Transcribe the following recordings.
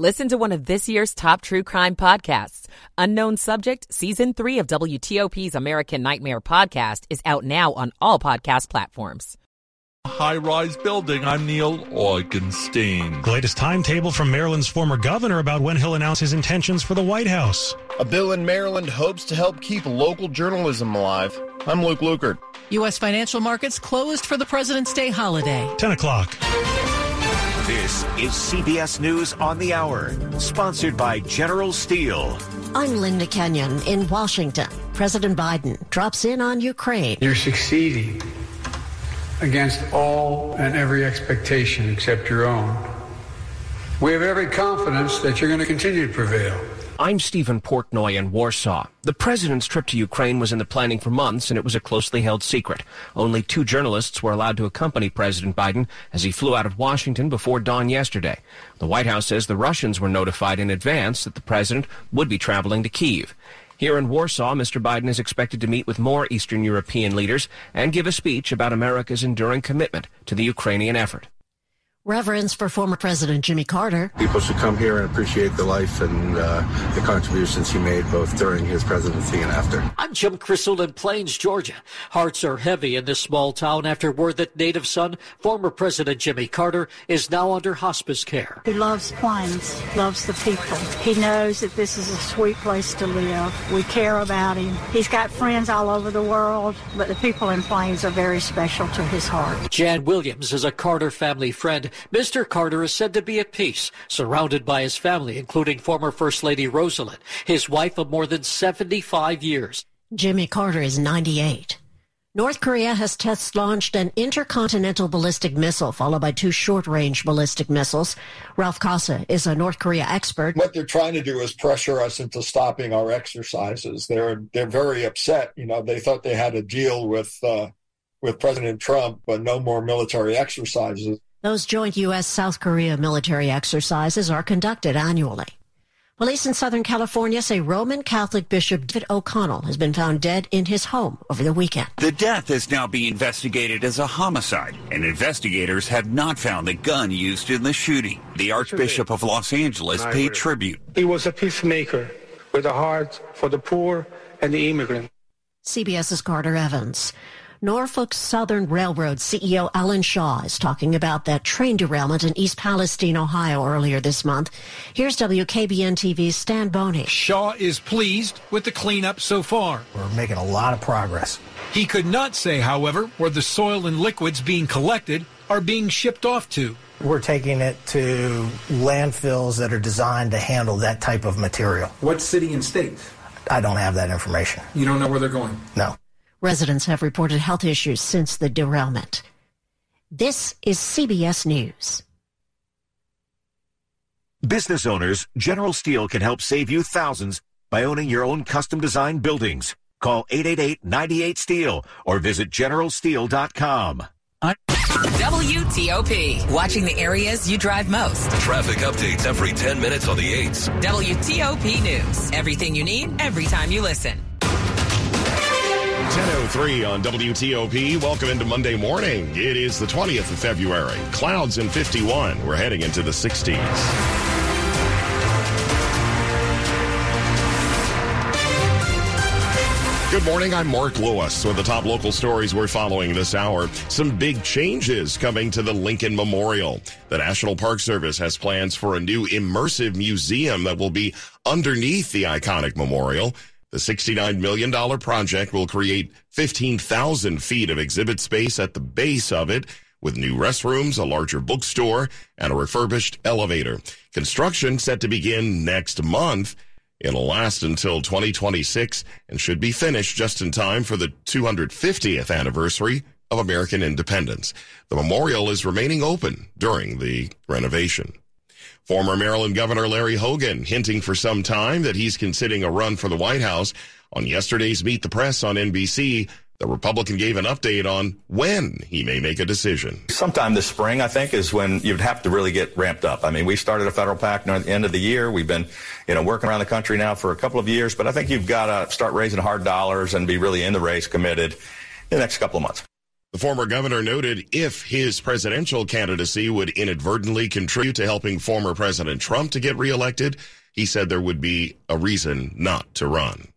Listen to one of this year's top true crime podcasts. Unknown Subject, Season 3 of WTOP's American Nightmare podcast is out now on all podcast platforms. High rise building. I'm Neil Augenstein. The latest timetable from Maryland's former governor about when he'll announce his intentions for the White House. A bill in Maryland hopes to help keep local journalism alive. I'm Luke Lukert. U.S. financial markets closed for the President's Day holiday. 10 o'clock. This is CBS News on the Hour, sponsored by General Steel. I'm Linda Kenyon in Washington. President Biden drops in on Ukraine. You're succeeding against all and every expectation except your own. We have every confidence that you're going to continue to prevail. I'm Stephen Portnoy in Warsaw. The president's trip to Ukraine was in the planning for months, and it was a closely held secret. Only two journalists were allowed to accompany President Biden as he flew out of Washington before dawn yesterday. The White House says the Russians were notified in advance that the president would be traveling to Kiev. Here in Warsaw, Mr. Biden is expected to meet with more Eastern European leaders and give a speech about America's enduring commitment to the Ukrainian effort. Reverence for former President Jimmy Carter. People should come here and appreciate the life and uh, the contributions he made both during his presidency and after. I'm Jim Krystal in Plains, Georgia. Hearts are heavy in this small town after word that native son, former President Jimmy Carter, is now under hospice care. He loves Plains, loves the people. He knows that this is a sweet place to live. We care about him. He's got friends all over the world, but the people in Plains are very special to his heart. Jan Williams is a Carter family friend. Mr. Carter is said to be at peace, surrounded by his family, including former First Lady Rosalynn, his wife of more than 75 years. Jimmy Carter is 98. North Korea has test launched an intercontinental ballistic missile, followed by two short range ballistic missiles. Ralph Cossa is a North Korea expert. What they're trying to do is pressure us into stopping our exercises. They're they're very upset. You know, they thought they had a deal with uh, with President Trump, but no more military exercises. Those joint U.S. South Korea military exercises are conducted annually. Police in Southern California say Roman Catholic Bishop David O'Connell has been found dead in his home over the weekend. The death is now being investigated as a homicide, and investigators have not found the gun used in the shooting. The Archbishop of Los Angeles paid tribute. He was a peacemaker with a heart for the poor and the immigrant. CBS's Carter Evans. Norfolk Southern Railroad CEO Alan Shaw is talking about that train derailment in East Palestine, Ohio earlier this month. Here's WKBN TV's Stan Boney. Shaw is pleased with the cleanup so far. We're making a lot of progress. He could not say, however, where the soil and liquids being collected are being shipped off to. We're taking it to landfills that are designed to handle that type of material. What city and state? I don't have that information. You don't know where they're going? No. Residents have reported health issues since the derailment. This is CBS News. Business owners, General Steel can help save you thousands by owning your own custom designed buildings. Call 888-98-STEEL or visit generalsteel.com. WTOP, watching the areas you drive most. Traffic updates every 10 minutes on the 8s. WTOP News, everything you need, every time you listen. 1003 on WTOP. Welcome into Monday morning. It is the 20th of February. Clouds in 51. We're heading into the 60s. Good morning. I'm Mark Lewis with the top local stories we're following this hour. Some big changes coming to the Lincoln Memorial. The National Park Service has plans for a new immersive museum that will be underneath the iconic memorial. The $69 million project will create 15,000 feet of exhibit space at the base of it with new restrooms, a larger bookstore, and a refurbished elevator. Construction set to begin next month. It'll last until 2026 and should be finished just in time for the 250th anniversary of American independence. The memorial is remaining open during the renovation. Former Maryland Governor Larry Hogan hinting for some time that he's considering a run for the White House. On yesterday's Meet the Press on NBC, the Republican gave an update on when he may make a decision. Sometime this spring, I think, is when you'd have to really get ramped up. I mean, we started a federal PAC at the end of the year. We've been, you know, working around the country now for a couple of years, but I think you've got to start raising hard dollars and be really in the race, committed in the next couple of months. The former governor noted if his presidential candidacy would inadvertently contribute to helping former President Trump to get reelected, he said there would be a reason not to run.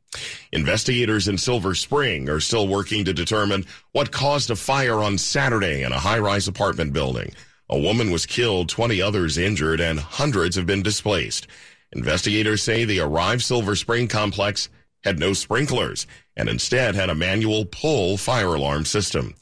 Investigators in Silver Spring are still working to determine what caused a fire on Saturday in a high-rise apartment building. A woman was killed, 20 others injured, and hundreds have been displaced. Investigators say the arrived Silver Spring complex had no sprinklers and instead had a manual pull fire alarm system.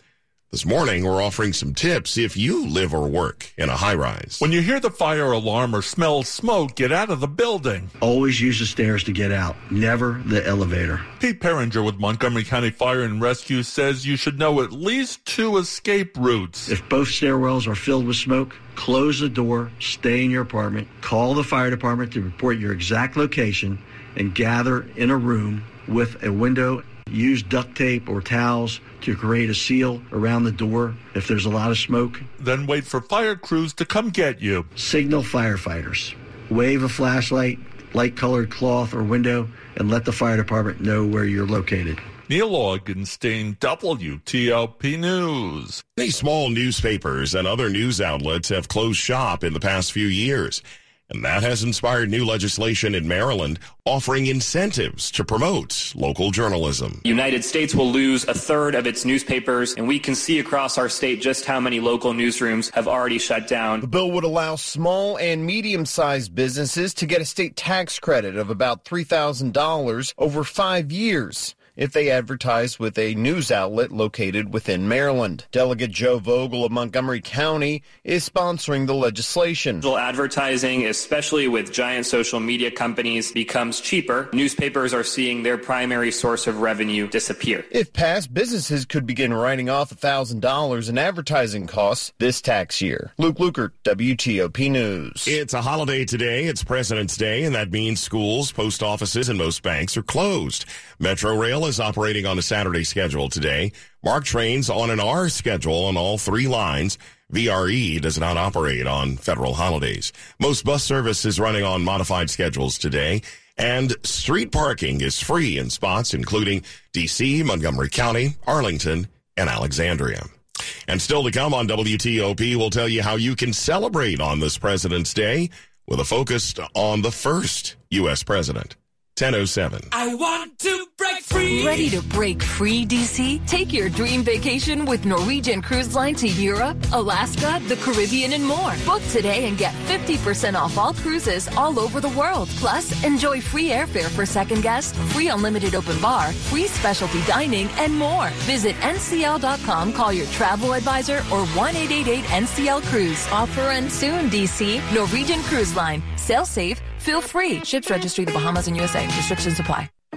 This morning, we're offering some tips if you live or work in a high rise. When you hear the fire alarm or smell smoke, get out of the building. Always use the stairs to get out, never the elevator. Pete Piringer with Montgomery County Fire and Rescue says you should know at least two escape routes. If both stairwells are filled with smoke, close the door, stay in your apartment, call the fire department to report your exact location, and gather in a room with a window use duct tape or towels to create a seal around the door if there's a lot of smoke. Then wait for fire crews to come get you. Signal firefighters. Wave a flashlight, light colored cloth or window, and let the fire department know where you're located. Neil Augenstein, WTOP News. Many small newspapers and other news outlets have closed shop in the past few years. And that has inspired new legislation in Maryland offering incentives to promote local journalism. United States will lose a third of its newspapers, and we can see across our state just how many local newsrooms have already shut down. The bill would allow small and medium sized businesses to get a state tax credit of about $3,000 over five years if they advertise with a news outlet located within Maryland. Delegate Joe Vogel of Montgomery County is sponsoring the legislation. Advertising, especially with giant social media companies, becomes cheaper. Newspapers are seeing their primary source of revenue disappear. If passed, businesses could begin writing off $1,000 in advertising costs this tax year. Luke Lukert, WTOP News. It's a holiday today. It's President's Day, and that means schools, post offices, and most banks are closed. Metro Rail is operating on a Saturday schedule today. MARC trains on an R schedule on all three lines. VRE does not operate on federal holidays. Most bus service is running on modified schedules today. And street parking is free in spots including DC, Montgomery County, Arlington, and Alexandria. And still to come on WTOP, we'll tell you how you can celebrate on this President's Day with a focus on the first U.S. president. 1007. I want to break free. Ready to break free, DC? Take your dream vacation with Norwegian Cruise Line to Europe, Alaska, the Caribbean, and more. Book today and get 50% off all cruises all over the world. Plus, enjoy free airfare for second guests, free unlimited open bar, free specialty dining, and more. Visit ncl.com, call your travel advisor, or 1 NCL Cruise. Offer ends soon, DC. Norwegian Cruise Line. Sail safe Feel free. Ships registry the Bahamas and USA. Restrictions apply.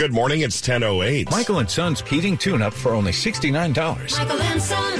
Good morning. It's 10:08. Michael and Son's heating tune-up for only $69. Michael and Son.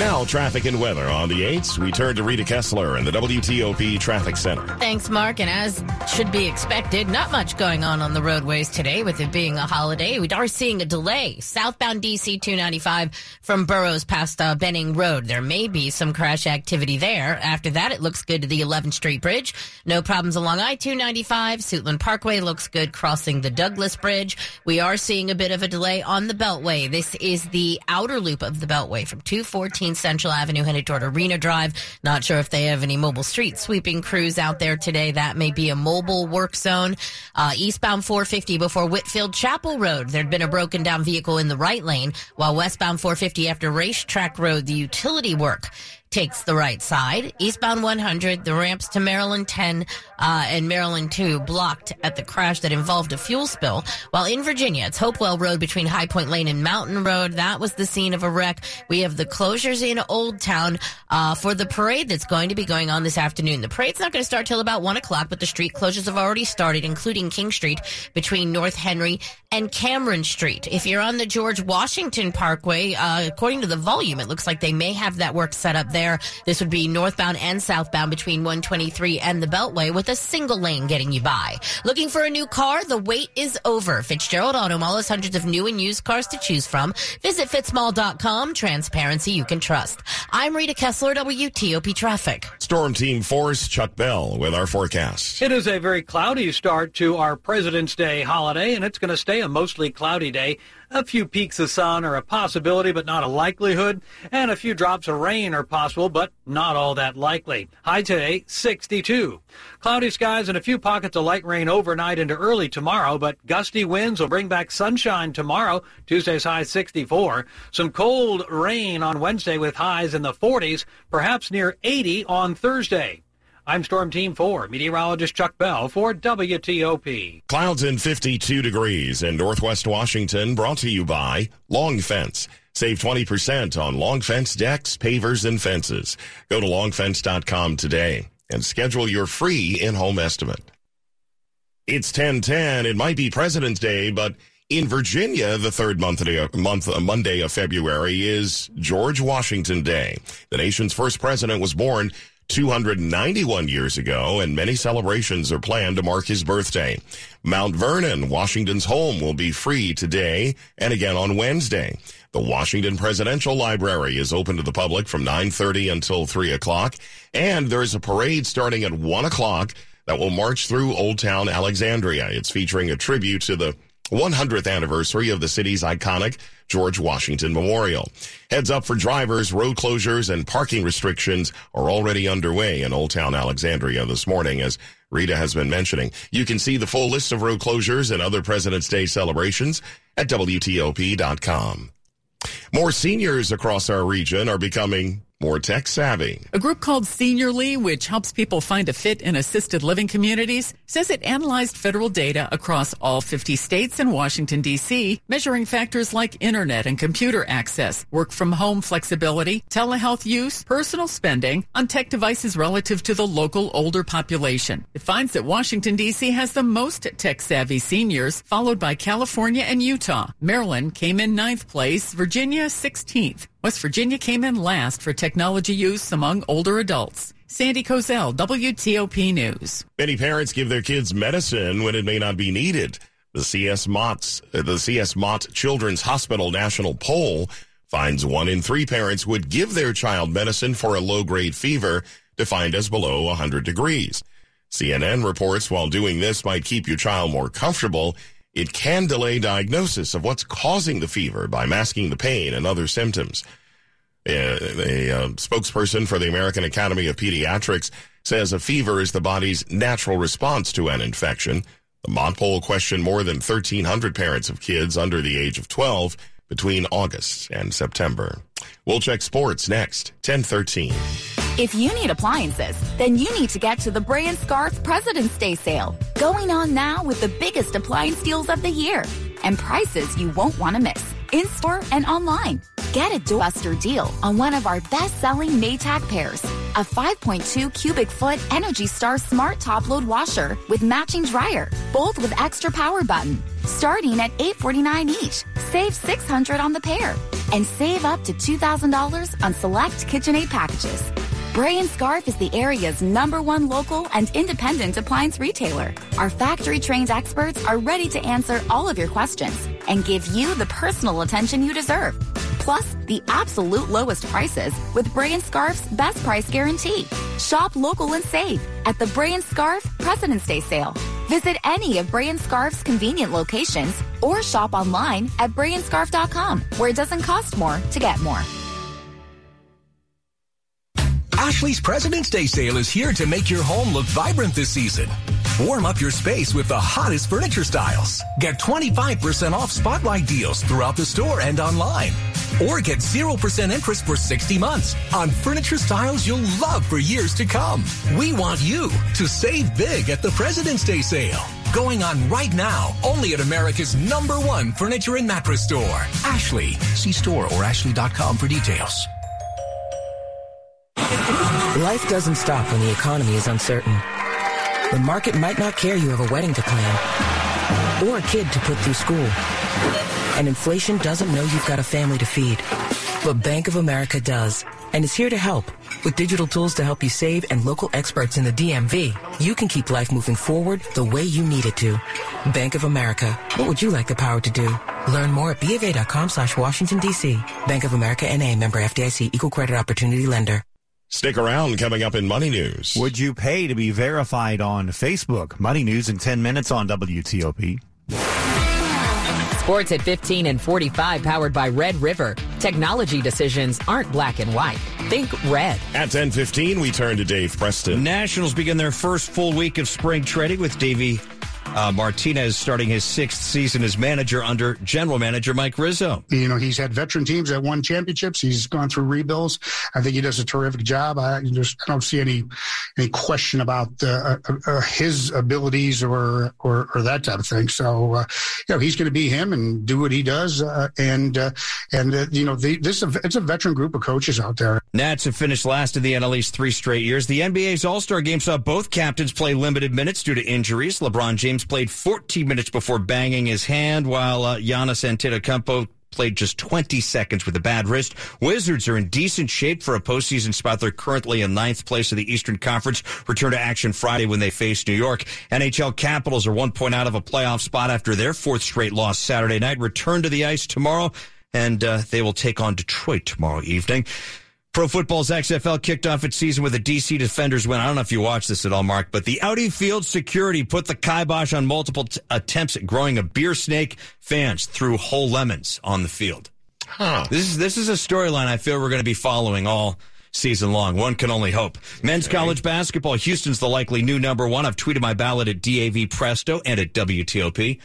Now, traffic and weather on the 8s. We turn to Rita Kessler in the WTOP Traffic Center. Thanks, Mark. And as should be expected, not much going on on the roadways today with it being a holiday. We are seeing a delay. Southbound DC 295 from Burroughs past uh, Benning Road. There may be some crash activity there. After that, it looks good to the 11th Street Bridge. No problems along I 295. Suitland Parkway looks good crossing the Douglass Bridge. We are seeing a bit of a delay on the Beltway. This is the outer loop of the Beltway from 214 Central Avenue headed toward Arena Drive. Not sure if they have any mobile street sweeping crews out there today. That may be a mobile work zone. Uh, eastbound 450 before Whitfield Chapel Road. There'd been a broken down vehicle in the right lane, while westbound 450 after Racetrack Road, the utility work takes the right side. Eastbound 100, the ramps to Maryland 10 uh, and Maryland 2 blocked at the crash that involved a fuel spill. While in Virginia, it's Hopewell Road between High Point Lane and Mountain Road. That was the scene of a wreck. We have the closures in Old Town uh, for the parade that's going to be going on this afternoon. The parade's not going to start till about 1 o'clock, but the street closures have already started, including King Street between North Henry and Cameron Street. If you're on the George Washington Parkway, uh, according to the volume, it looks like they may have that work set up there. This would be northbound and southbound between 123 and the Beltway with a single lane getting you by. Looking for a new car? The wait is over. Fitzgerald Auto Mall has hundreds of new and used cars to choose from. Visit fitzmall.com. Transparency you can trust. I'm Rita Kessler, WTOP Traffic. Storm Team 4, Chuck Bell with our forecast. It is a very cloudy start to our President's Day holiday, and it's going to stay a mostly cloudy day. A few peaks of sun are a possibility, but not a likelihood, and a few drops of rain are possible, but not all that likely. High today, 62. Cloudy skies and a few pockets of light rain overnight into early tomorrow, but gusty winds will bring back sunshine tomorrow. Tuesday's high 64. Some cold rain on Wednesday with highs in the 40s, perhaps near 80 on Thursday. I'm Storm Team 4, meteorologist Chuck Bell for WTOP. Clouds in 52 degrees in northwest Washington, brought to you by Long Fence. Save 20% on long fence decks, pavers, and fences. Go to longfence.com today and schedule your free in-home estimate. It's 1010. It might be President's Day, but in Virginia, the third month, of the, month uh, Monday of February is George Washington Day. The nation's first president was born 291 years ago, and many celebrations are planned to mark his birthday. Mount Vernon, Washington's home, will be free today and again on Wednesday. The Washington Presidential Library is open to the public from 9.30 until 3 o'clock, and there is a parade starting at 1 o'clock that will march through Old Town Alexandria. It's featuring a tribute to the 100th anniversary of the city's iconic George Washington Memorial. Heads up for drivers, road closures and parking restrictions are already underway in Old Town Alexandria this morning, as Rita has been mentioning. You can see the full list of road closures and other President's Day celebrations at WTOP.com. More seniors across our region are becoming more tech savvy. A group called Seniorly, which helps people find a fit in assisted living communities, says it analyzed federal data across all 50 states and Washington, D.C., measuring factors like internet and computer access, work from home flexibility, telehealth use, personal spending on tech devices relative to the local older population. It finds that Washington, D.C. has the most tech savvy seniors, followed by California and Utah. Maryland came in ninth place, Virginia 16th. West Virginia came in last for technology use among older adults. Sandy Kozel, WTOP News. Many parents give their kids medicine when it may not be needed. The CS Mott, the CS Mott Children's Hospital national poll finds one in three parents would give their child medicine for a low grade fever defined as below 100 degrees. CNN reports while doing this might keep your child more comfortable, it can delay diagnosis of what's causing the fever by masking the pain and other symptoms. A, a, a, um, spokesperson for the American Academy of Pediatrics says a fever is the body's natural response to an infection. The Mott poll questioned more than 1,300 parents of kids under the age of 12 between August and September. We'll check sports next, 1013. If you need appliances, then you need to get to the Bray and Scarff President's Day sale. Going on now with the biggest appliance deals of the year and prices you won't want to miss. In store and online. Get a doorbuster deal on one of our best-selling Maytag pairs. A 5.2 cubic foot Energy Star Smart Top Load Washer with matching dryer, both with extra power button. Starting at 849 each. Save 600 on the pair. And save up to $2,000 on select KitchenAid packages. Bray and Scarff is the area's number one local and independent appliance retailer. Our factory trained experts are ready to answer all of your questions and give you the personal attention you deserve. Plus, the absolute lowest prices with Bray and Scarff's best price guarantee. Shop local and save at the Bray and Scarff President's Day sale. Visit any of Bray and Scarff's convenient locations or shop online at brayandscarff.com where it doesn't cost more to get more. Ashley's President's Day sale is here to make your home look vibrant this season. Warm up your space with the hottest furniture styles. Get 25% off spotlight deals throughout the store and online. Or get 0% interest for 60 months on furniture styles you'll love for years to come. We want you to save big at the President's Day sale. Going on right now, only at America's number one furniture and mattress store, Ashley. See store or ashley.com for details. Life doesn't stop when the economy is uncertain. The market might not care you have a wedding to plan or a kid to put through school. And inflation doesn't know you've got a family to feed. But Bank of America does and is here to help. With digital tools to help you save and local experts in the DMV, you can keep life moving forward the way you need it to. Bank of America. What would you like the power to do? Learn more at BofA.com slash Washington, D.C. Bank of America N.A. member FDIC equal credit opportunity lender. Stick around coming up in Money News. Would you pay to be verified on Facebook? Money News in 10 minutes on WTOP. Sports at 15 and 45 powered by Red River. Technology decisions aren't black and white. Think red. At 10:15, we turn to Dave Preston. Nationals begin their first full week of spring training with Davey uh, Martinez starting his sixth season as manager under general manager Mike Rizzo. You know, he's had veteran teams that won championships. He's gone through rebuilds. I think he does a terrific job. I just I don't see any any question about uh, uh, uh his abilities or, or, or that type of thing. So, uh, you know, he's going to be him and do what he does. Uh, and and you know, the, this it's a veteran group of coaches out there. Nats have finished last in the NL East three straight years. The NBA's All Star Game saw both captains play limited minutes due to injuries. LeBron James played 14 minutes before banging his hand, while uh, Giannis Antetokounmpo played just 20 seconds with a bad wrist. Wizards are in decent shape for a postseason spot. They're currently in ninth place of the Eastern Conference. Return to action Friday when they face New York. NHL Capitals are one point out of a playoff spot after their fourth straight loss Saturday night. Return to the ice tomorrow, and uh, they will take on Detroit tomorrow evening. Pro Football's XFL kicked off its season with a DC Defenders win. I don't know if you watched this at all, Mark, but the Audi Field security put the kibosh on multiple t- attempts at growing a beer snake. Fans threw whole lemons on the field. Huh. This is this is a storyline I feel we're going to be following all season long. One can only hope. Men's college basketball. Houston's the likely new number one. I've tweeted my ballot at DAV Presto and at WTOP.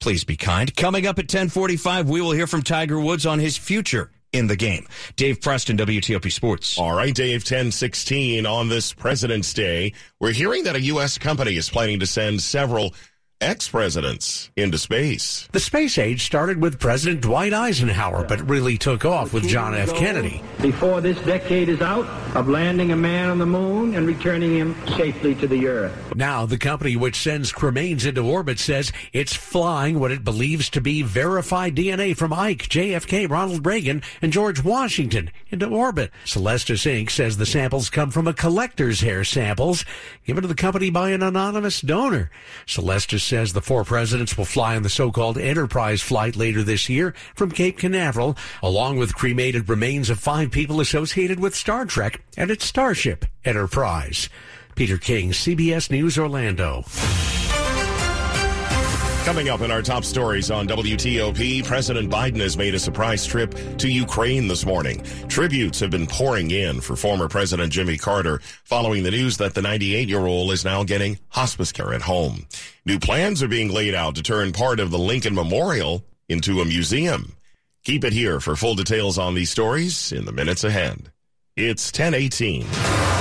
Please be kind. Coming up at 1045, we will hear from Tiger Woods on his future in the game. Dave Preston, WTOP Sports. All right, Dave, 1016 on this President's Day. We're hearing that a U.S. company is planning to send several ex-presidents into space. The space age started with President Dwight Eisenhower, but really took off with John F. Kennedy. Before this decade is out, of landing a man on the moon and returning him safely to the Earth. Now, the company which sends cremains into orbit says it's flying what it believes to be verified DNA from Ike, JFK, Ronald Reagan, and George Washington into orbit. Celestis Inc. says the samples come from a collector's hair samples given to the company by an anonymous donor. Celestis says the four presidents will fly on the so-called Enterprise flight later this year from Cape Canaveral, along with cremated remains of five people associated with Star Trek and its Starship Enterprise. Peter King, CBS News Orlando. Coming up in our top stories on WTOP, President Biden has made a surprise trip to Ukraine this morning. Tributes have been pouring in for former President Jimmy Carter following the news that the 98 year old is now getting hospice care at home. New plans are being laid out to turn part of the Lincoln Memorial into a museum. Keep it here for full details on these stories in the minutes ahead. It's 1018.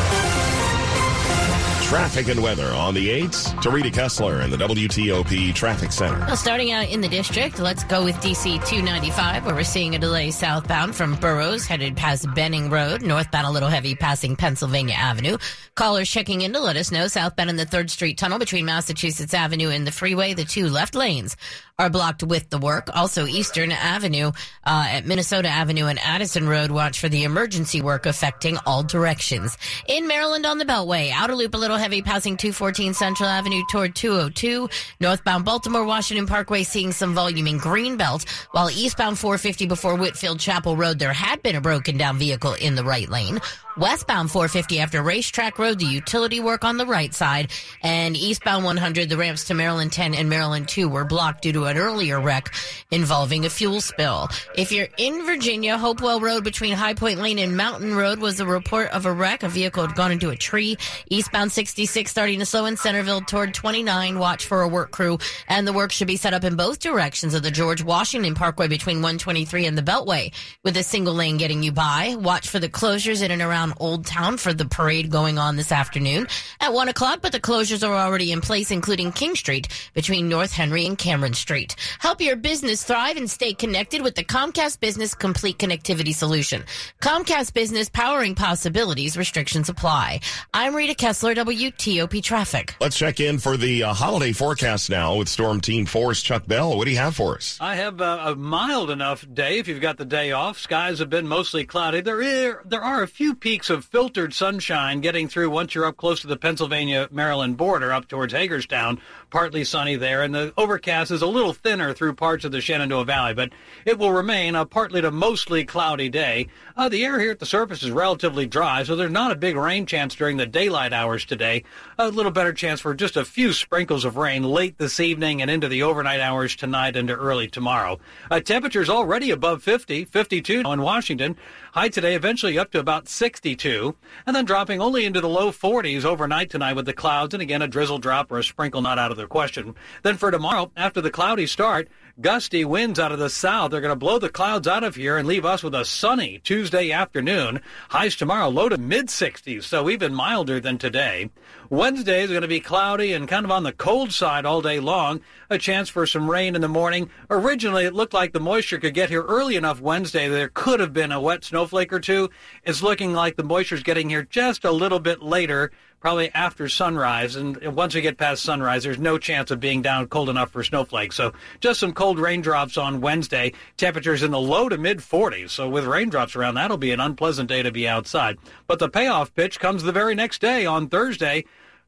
Traffic and weather on the 8s. to Rita Kessler in the WTOP Traffic Center. Well, starting out in the district, let's go with DC 295, where we're seeing a delay southbound from Burroughs, headed past Benning Road, northbound a little heavy passing Pennsylvania Avenue. Callers checking in to let us know southbound in the 3rd Street Tunnel between Massachusetts Avenue and the freeway, the two left lanes are blocked with the work. Also, Eastern Avenue uh, at Minnesota Avenue and Addison Road, watch for the emergency work affecting all directions. In Maryland on the Beltway, outer loop a little heavy passing 214 Central Avenue toward 202. Northbound Baltimore Washington Parkway seeing some volume in Greenbelt, while eastbound 450 before Whitfield Chapel Road, there had been a broken down vehicle in the right lane. Westbound 450 after Racetrack Road, the utility work on the right side, and eastbound 100, the ramps to Maryland 10 and Maryland 2 were blocked due to an earlier wreck involving a fuel spill. If you're in Virginia, Hopewell Road between High Point Lane and Mountain Road was a report of a wreck. A vehicle had gone into a tree. Eastbound 66 starting to slow in Centreville toward 29. Watch for a work crew, and the work should be set up in both directions of the George Washington Parkway between 123 and the Beltway, with a single lane getting you by. Watch for the closures in and around Old Town for the parade going on this afternoon at 1 o'clock, but the closures are already in place, including King Street between North Henry and Cameron Street. Help your business thrive and stay connected with the Comcast Business Complete Connectivity Solution. Comcast Business powering possibilities, restrictions apply. I'm Rita Kessler, WTOP Traffic. Let's check in for the uh, holiday forecast now with Storm Team 4's Chuck Bell. What do you have for us? I have uh, a mild enough day if you've got the day off. Skies have been mostly cloudy. There, there are a few peaks of filtered sunshine getting through once you're up close to the Pennsylvania Maryland border, up towards Hagerstown. Partly sunny there, and the overcast is a little thinner through parts of the Shenandoah Valley, but it will remain a partly to mostly cloudy day. Uh, the air here at the surface is relatively dry, so there's not a big rain chance during the daylight hours today. A little better chance for just a few sprinkles of rain late this evening and into the overnight hours tonight into early tomorrow. Uh, temperatures already above 50, 52 in Washington. High today, eventually up to about 62, and then dropping only into the low 40s overnight tonight with the clouds, and again a drizzle drop or a sprinkle not out of the question. Then for tomorrow, after the cloudy start, gusty winds out of the south. They're going to blow the clouds out of here and leave us with a sunny Tuesday afternoon. Highs tomorrow low to mid 60s, so even milder than today. Wednesday is going to be cloudy and kind of on the cold side all day long. A chance for some rain in the morning. Originally, it looked like the moisture could get here early enough Wednesday that there could have been a wet snowflake or two. It's looking like the moisture is getting here just a little bit later probably after sunrise. And once we get past sunrise, there's no chance of being down cold enough for snowflakes. So just some cold raindrops on Wednesday. Temperatures in the low to mid 40s. So with raindrops around, that'll be an unpleasant day to be outside. But the payoff pitch comes the very next day on Thursday.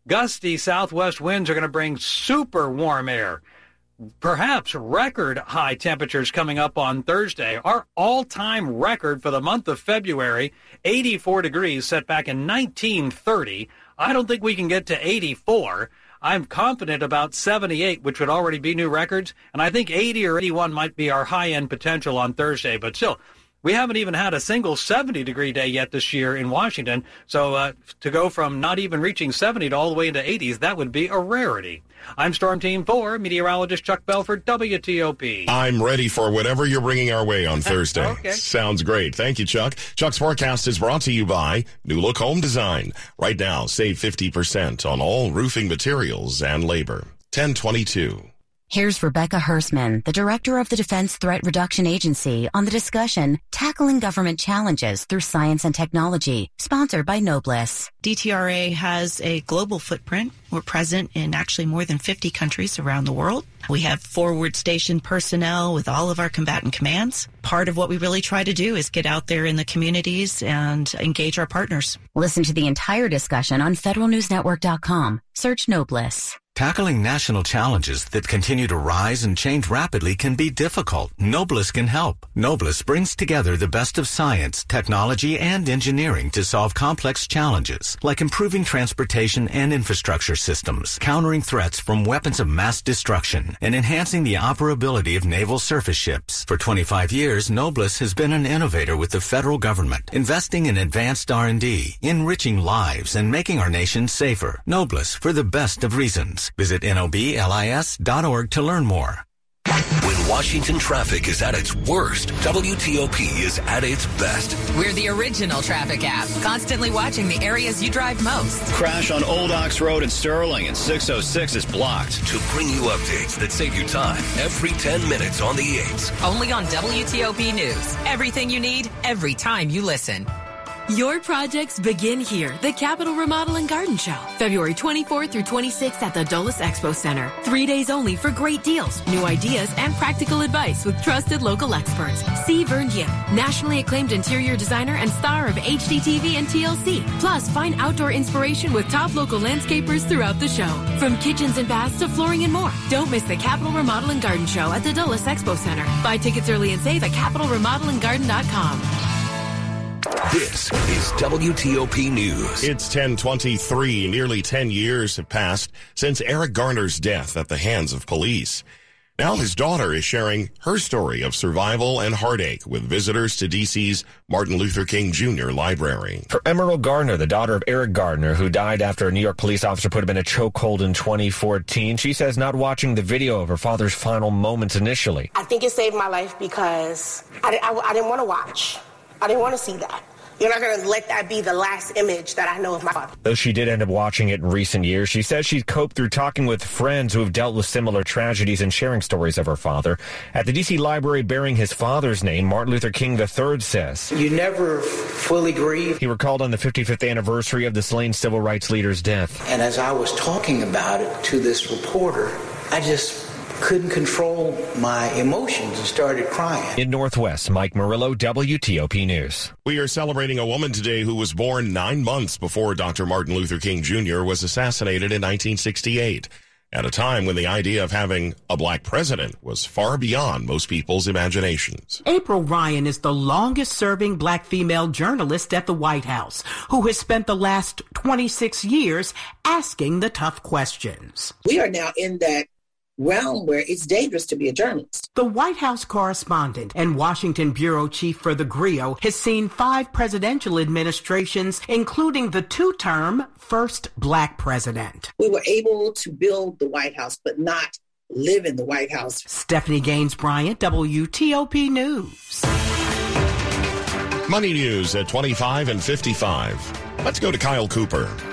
Gusty southwest winds are going to bring super warm air perhaps record high temperatures coming up on Thursday. Our all time record for the month of February, 84 degrees, set back in 1930. I don't think we can get to 84. I'm confident about 78, which would already be new records, and I think 80 or 81 might be our high end potential on Thursday. But still, we haven't even had a single 70 degree day yet this year in Washington. So uh, to go from not even reaching 70 to all the way into 80s, that would be a rarity. I'm Storm Team 4, meteorologist Chuck Bell for, WTOP. I'm ready for whatever you're bringing our way on Thursday. okay. Sounds great. Thank you, Chuck. Chuck's forecast is brought to you by New Look Home Design. Right now, save 50% on all roofing materials and labor. 1022. Here's Rebecca Hersman, the director of the Defense Threat Reduction Agency, on the discussion Tackling Government Challenges Through Science and Technology, sponsored by Noblis. DTRA has a global footprint. We're present in actually more than 50 countries around the world. We have forward station personnel with all of our combatant commands. Part of what we really try to do is get out there in the communities and engage our partners. Listen to the entire discussion on federalnewsnetwork.com. Search Noblis. Tackling national challenges that continue to rise and change rapidly can be difficult. Noblis can help. Noblis brings together the best of science, technology, and engineering to solve complex challenges, like improving transportation and infrastructure systems, countering threats from weapons of mass destruction, and enhancing the operability of naval surface ships. For 25 years, Noblis has been an innovator with the federal government, investing in advanced R&D, enriching lives, and making our nation safer. Noblis for the best of reasons. Visit noblis.org to learn more. When Washington traffic is at its worst, WTOP is at its best. We're the original traffic app, constantly watching the areas you drive most. Crash on Old Ox Road in Sterling and 606 is blocked. To bring you updates that save you time every 10 minutes on the 8s. Only on WTOP News. Everything you need, every time you listen. Your projects begin here. The Capital Remodel and Garden Show, February 24th through 26th at the Dulles Expo Center. Three days only for great deals, new ideas, and practical advice with trusted local experts. See Vern Yip, nationally acclaimed interior designer and star of HGTV and TLC. Plus, find outdoor inspiration with top local landscapers throughout the show. From kitchens and baths to flooring and more. Don't miss the Capital Remodel and Garden Show at the Dulles Expo Center. Buy tickets early and save at capitalremodelandgarden.com. This is WTOP News. It's 1023. Nearly 10 years have passed since Eric Garner's death at the hands of police. Now his daughter is sharing her story of survival and heartache with visitors to DC's Martin Luther King Jr. Library. For Emerald Garner, the daughter of Eric Garner, who died after a New York police officer put him in a chokehold in 2014, she says not watching the video of her father's final moments initially. I think it saved my life because I, I, I didn't want to watch. I didn't want to see that. You're not going to let that be the last image that I know of my father. Though she did end up watching it in recent years, she says she's coped through talking with friends who have dealt with similar tragedies and sharing stories of her father. At the D.C. library bearing his father's name, Martin Luther King III says, You never fully grieve. He recalled on the 55th anniversary of the slain civil rights leader's death. And as I was talking about it to this reporter, I just couldn't control my emotions and started crying. In Northwest, Mike Murillo, WTOP News. We are celebrating a woman today who was born nine months before Dr. Martin Luther King Jr. was assassinated in 1968. At a time when the idea of having a black president was far beyond most people's imaginations. April Ryan is the longest serving black female journalist at the White House, who has spent the last 26 years asking the tough questions. We are now in that realm where it's dangerous to be a journalist. The White House correspondent and Washington bureau chief for the GRIO has seen five presidential administrations, including the two-term first black president. We were able to build the White House, but not live in the White House. Stephanie Gaines Bryant, WTOP News. Money news at 25 and 55. Let's go to Kyle Cooper.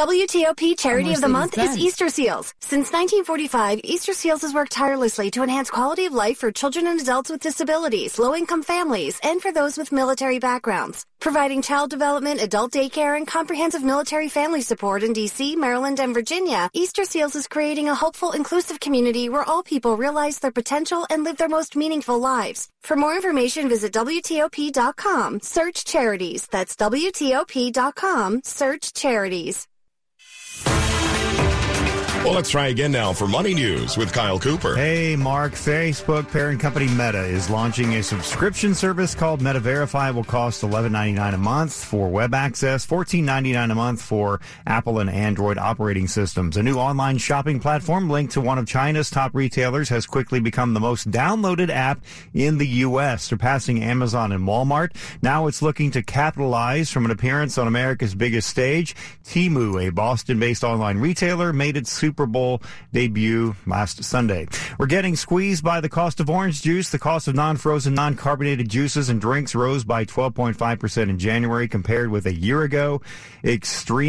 WTOP charity of the month is. Easter Seals. Since 1945, Easter Seals has worked tirelessly to enhance quality of life for children and adults with disabilities, low-income families, and for those with military backgrounds. Providing child development, adult daycare, and comprehensive military family support in D.C., Maryland, and Virginia, Easter Seals is creating a hopeful, inclusive community where all people realize their potential and live their most meaningful lives. For more information, visit WTOP.com. Search charities. That's WTOP.com. Search charities. Well, let's try again now for Money News with Kyle Cooper. Hey, Mark. Facebook parent company Meta is launching a subscription service called Meta Verify. It will cost $11.99 a month for web access, $14.99 a month for Apple and Android operating systems. A new online shopping platform linked to one of China's top retailers has quickly become the most downloaded app in the U.S., surpassing Amazon and Walmart. Now it's looking to capitalize from an appearance on America's biggest stage. Temu, a Boston-based online retailer, made its Super Bowl debut last Sunday. We're getting squeezed by the cost of orange juice. The cost of non-frozen, non-carbonated juices and drinks rose by 12.5% in January compared with a year ago. Extreme